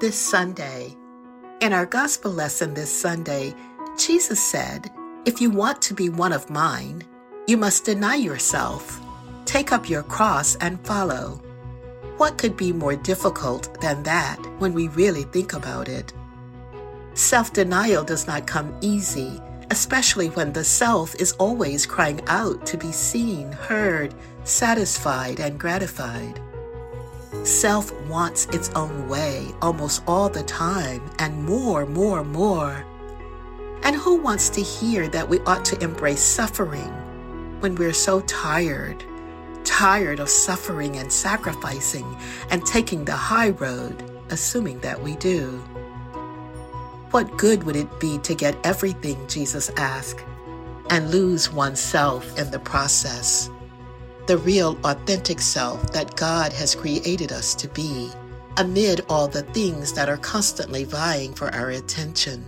this Sunday. In our gospel lesson this Sunday, Jesus said, If you want to be one of mine, you must deny yourself, take up your cross, and follow. What could be more difficult than that when we really think about it? Self denial does not come easy, especially when the self is always crying out to be seen, heard, satisfied, and gratified. Self wants its own way almost all the time, and more, more, more. And who wants to hear that we ought to embrace suffering when we're so tired, tired of suffering and sacrificing and taking the high road, assuming that we do? What good would it be to get everything Jesus asked and lose oneself in the process? The real, authentic self that God has created us to be, amid all the things that are constantly vying for our attention.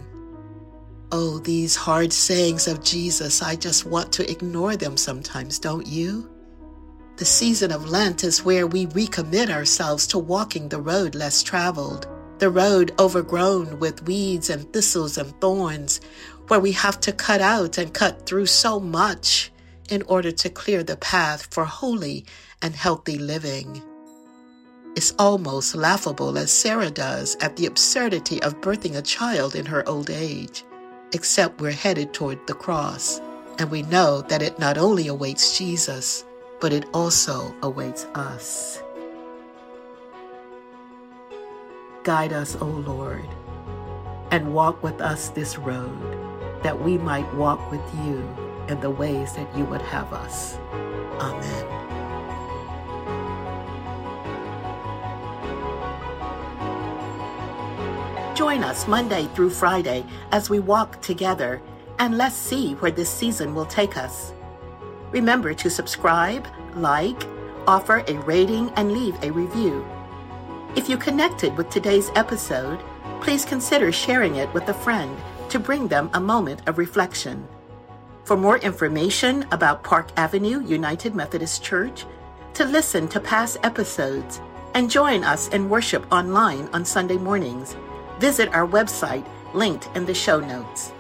Oh, these hard sayings of Jesus, I just want to ignore them sometimes, don't you? The season of Lent is where we recommit ourselves to walking the road less traveled, the road overgrown with weeds and thistles and thorns, where we have to cut out and cut through so much in order to clear the path for holy and healthy living. It's almost laughable as Sarah does at the absurdity of birthing a child in her old age, except we're headed toward the cross, and we know that it not only awaits Jesus, but it also awaits us. Guide us, O Lord, and walk with us this road, that we might walk with you in the ways that you would have us. Amen. Join us Monday through Friday as we walk together and let's see where this season will take us. Remember to subscribe, like, offer a rating, and leave a review. If you connected with today's episode, please consider sharing it with a friend to bring them a moment of reflection. For more information about Park Avenue United Methodist Church, to listen to past episodes, and join us in worship online on Sunday mornings, visit our website linked in the show notes.